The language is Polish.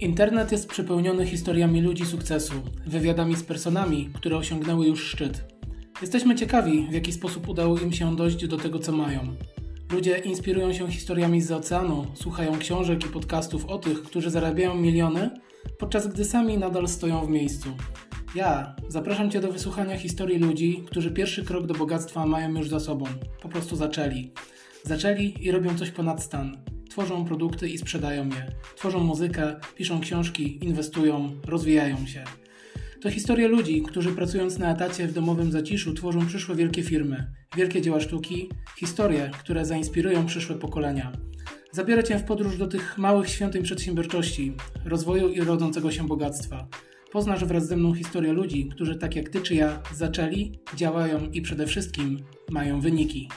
Internet jest przepełniony historiami ludzi sukcesu, wywiadami z personami, które osiągnęły już szczyt. Jesteśmy ciekawi, w jaki sposób udało im się dojść do tego, co mają. Ludzie inspirują się historiami z oceanu, słuchają książek i podcastów o tych, którzy zarabiają miliony, podczas gdy sami nadal stoją w miejscu. Ja zapraszam Cię do wysłuchania historii ludzi, którzy pierwszy krok do bogactwa mają już za sobą. Po prostu zaczęli. Zaczęli i robią coś ponad stan. Tworzą produkty i sprzedają je. Tworzą muzykę, piszą książki, inwestują, rozwijają się. To historie ludzi, którzy pracując na etacie w domowym zaciszu tworzą przyszłe wielkie firmy, wielkie dzieła sztuki, historie, które zainspirują przyszłe pokolenia. Zabiorę Cię w podróż do tych małych świątyń przedsiębiorczości, rozwoju i rodzącego się bogactwa. Poznasz wraz ze mną historię ludzi, którzy tak jak Ty czy ja zaczęli, działają i przede wszystkim mają wyniki.